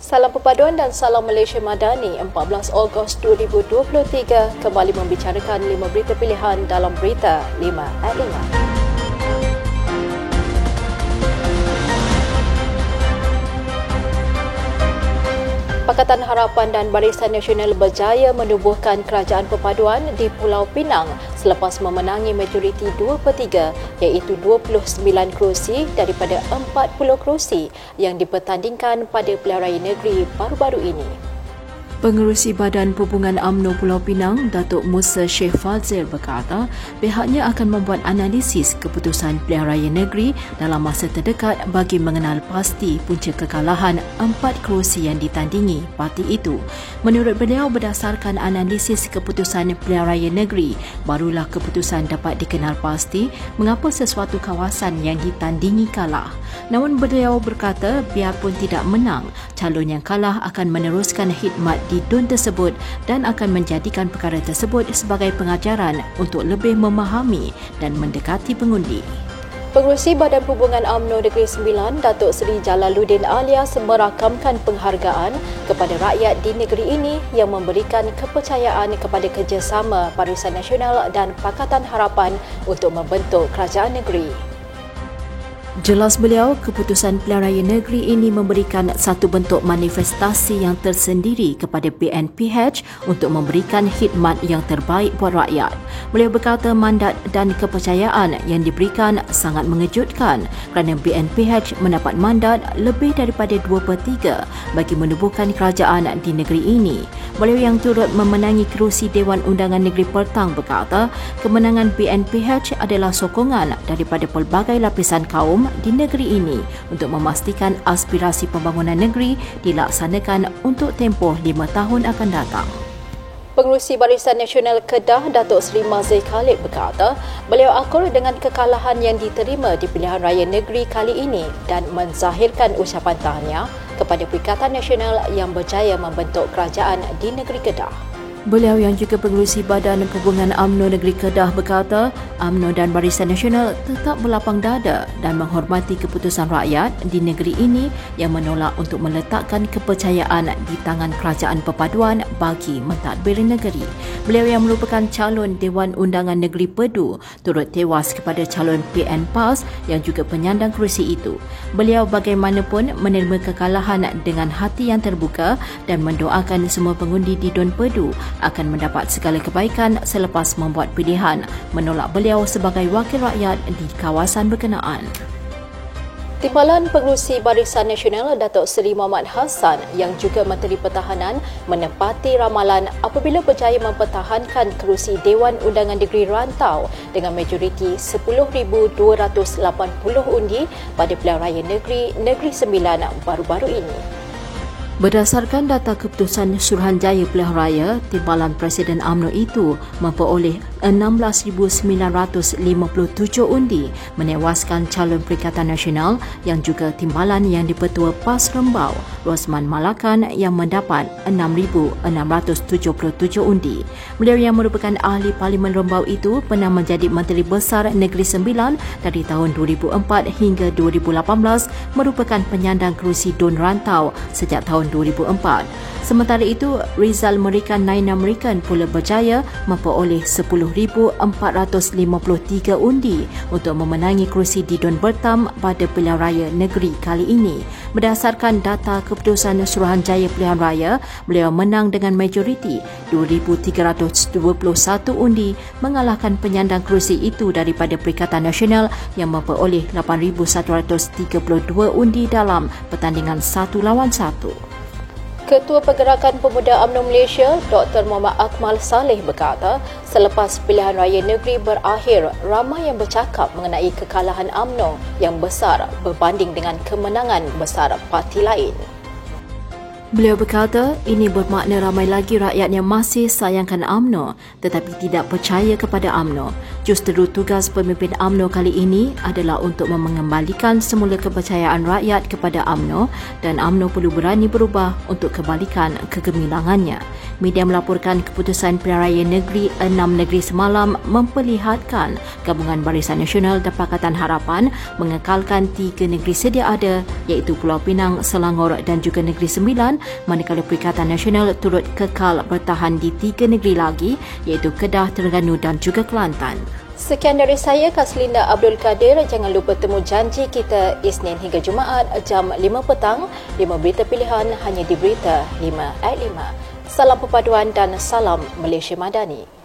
Salam Perpaduan dan Salam Malaysia Madani 14 Ogos 2023 kembali membicarakan lima berita pilihan dalam berita 5 at 5. Pakatan Harapan dan Barisan Nasional berjaya menubuhkan kerajaan perpaduan di Pulau Pinang selepas memenangi majoriti 2 per 3 iaitu 29 kerusi daripada 40 kerusi yang dipertandingkan pada raya negeri baru-baru ini. Pengerusi Badan Perhubungan UMNO Pulau Pinang, Datuk Musa Sheikh Fazil berkata pihaknya akan membuat analisis keputusan pilihan raya negeri dalam masa terdekat bagi mengenal pasti punca kekalahan empat kerusi yang ditandingi parti itu. Menurut beliau berdasarkan analisis keputusan pilihan raya negeri, barulah keputusan dapat dikenal pasti mengapa sesuatu kawasan yang ditandingi kalah. Namun beliau berkata biarpun tidak menang, calon yang kalah akan meneruskan khidmat di DUN tersebut dan akan menjadikan perkara tersebut sebagai pengajaran untuk lebih memahami dan mendekati pengundi. Pengurusi Badan Perhubungan UMNO Negeri Sembilan, Datuk Seri Jalaluddin alias merakamkan penghargaan kepada rakyat di negeri ini yang memberikan kepercayaan kepada kerjasama Barisan Nasional dan Pakatan Harapan untuk membentuk kerajaan negeri. Jelas beliau, keputusan pilihan raya negeri ini memberikan satu bentuk manifestasi yang tersendiri kepada BNPH untuk memberikan khidmat yang terbaik buat rakyat. Beliau berkata mandat dan kepercayaan yang diberikan sangat mengejutkan kerana BNPH mendapat mandat lebih daripada 2 per 3 bagi menubuhkan kerajaan di negeri ini. Beliau yang turut memenangi kerusi Dewan Undangan Negeri Pertang berkata kemenangan BNPH adalah sokongan daripada pelbagai lapisan kaum di negeri ini untuk memastikan aspirasi pembangunan negeri dilaksanakan untuk tempoh lima tahun akan datang. Pengurusi Barisan Nasional Kedah Datuk Seri Mazli Khalid berkata, beliau akur dengan kekalahan yang diterima di pilihan raya negeri kali ini dan menzahirkan ucapan tahniah kepada Perikatan Nasional yang berjaya membentuk kerajaan di negeri Kedah. Beliau yang juga pengurusi Badan Perhubungan UMNO Negeri Kedah berkata, UMNO dan Barisan Nasional tetap berlapang dada dan menghormati keputusan rakyat di negeri ini yang menolak untuk meletakkan kepercayaan di tangan kerajaan perpaduan bagi mentadbir negeri. Beliau yang merupakan calon Dewan Undangan Negeri Pedu turut tewas kepada calon PN PAS yang juga penyandang kerusi itu. Beliau bagaimanapun menerima kekalahan dengan hati yang terbuka dan mendoakan semua pengundi di Don Pedu akan mendapat segala kebaikan selepas membuat pilihan menolak beliau sebagai wakil rakyat di kawasan berkenaan. Timbalan Pengerusi Barisan Nasional Datuk Seri Muhammad Hassan yang juga Menteri Pertahanan menepati ramalan apabila berjaya mempertahankan kerusi Dewan Undangan Negeri Rantau dengan majoriti 10,280 undi pada pilihan raya negeri Negeri Sembilan baru-baru ini. Berdasarkan data keputusan Suruhanjaya Pilihan Raya, timbalan Presiden AMNO itu memperoleh 16,957 undi menewaskan calon Perikatan Nasional yang juga timbalan yang dipertua PAS Rembau, Rosman Malakan yang mendapat 6,677 undi. Beliau yang merupakan ahli Parlimen Rembau itu pernah menjadi Menteri Besar Negeri Sembilan dari tahun 2004 hingga 2018 merupakan penyandang kerusi Don Rantau sejak tahun 2004. Sementara itu, Rizal Merikan Naina Merikan pula berjaya memperoleh 10,453 undi untuk memenangi kerusi di Don Bertam pada pilihan raya negeri kali ini. Berdasarkan data keputusan Suruhanjaya Pilihan Raya, beliau menang dengan majoriti 2,321 undi mengalahkan penyandang kerusi itu daripada Perikatan Nasional yang memperoleh 8,132 undi dalam pertandingan satu lawan satu. Ketua Pergerakan Pemuda UMNO Malaysia, Dr. Muhammad Akmal Saleh berkata, selepas pilihan raya negeri berakhir, ramai yang bercakap mengenai kekalahan UMNO yang besar berbanding dengan kemenangan besar parti lain. Beliau berkata, ini bermakna ramai lagi rakyat yang masih sayangkan AMNO tetapi tidak percaya kepada AMNO. Justeru tugas pemimpin AMNO kali ini adalah untuk mengembalikan semula kepercayaan rakyat kepada AMNO dan AMNO perlu berani berubah untuk kebalikan kegemilangannya. Media melaporkan keputusan Pilihan Negeri enam negeri semalam memperlihatkan Gabungan Barisan Nasional dan Pakatan Harapan mengekalkan tiga negeri sedia ada iaitu Pulau Pinang, Selangor dan juga Negeri Sembilan manakala Perikatan Nasional turut kekal bertahan di tiga negeri lagi iaitu Kedah, Terengganu dan juga Kelantan. Sekian dari saya, Kaslinda Abdul Kadir. Jangan lupa temu janji kita Isnin hingga Jumaat jam 5 petang. 5 berita pilihan hanya di Berita 5 at 5. Salam perpaduan dan salam Malaysia Madani.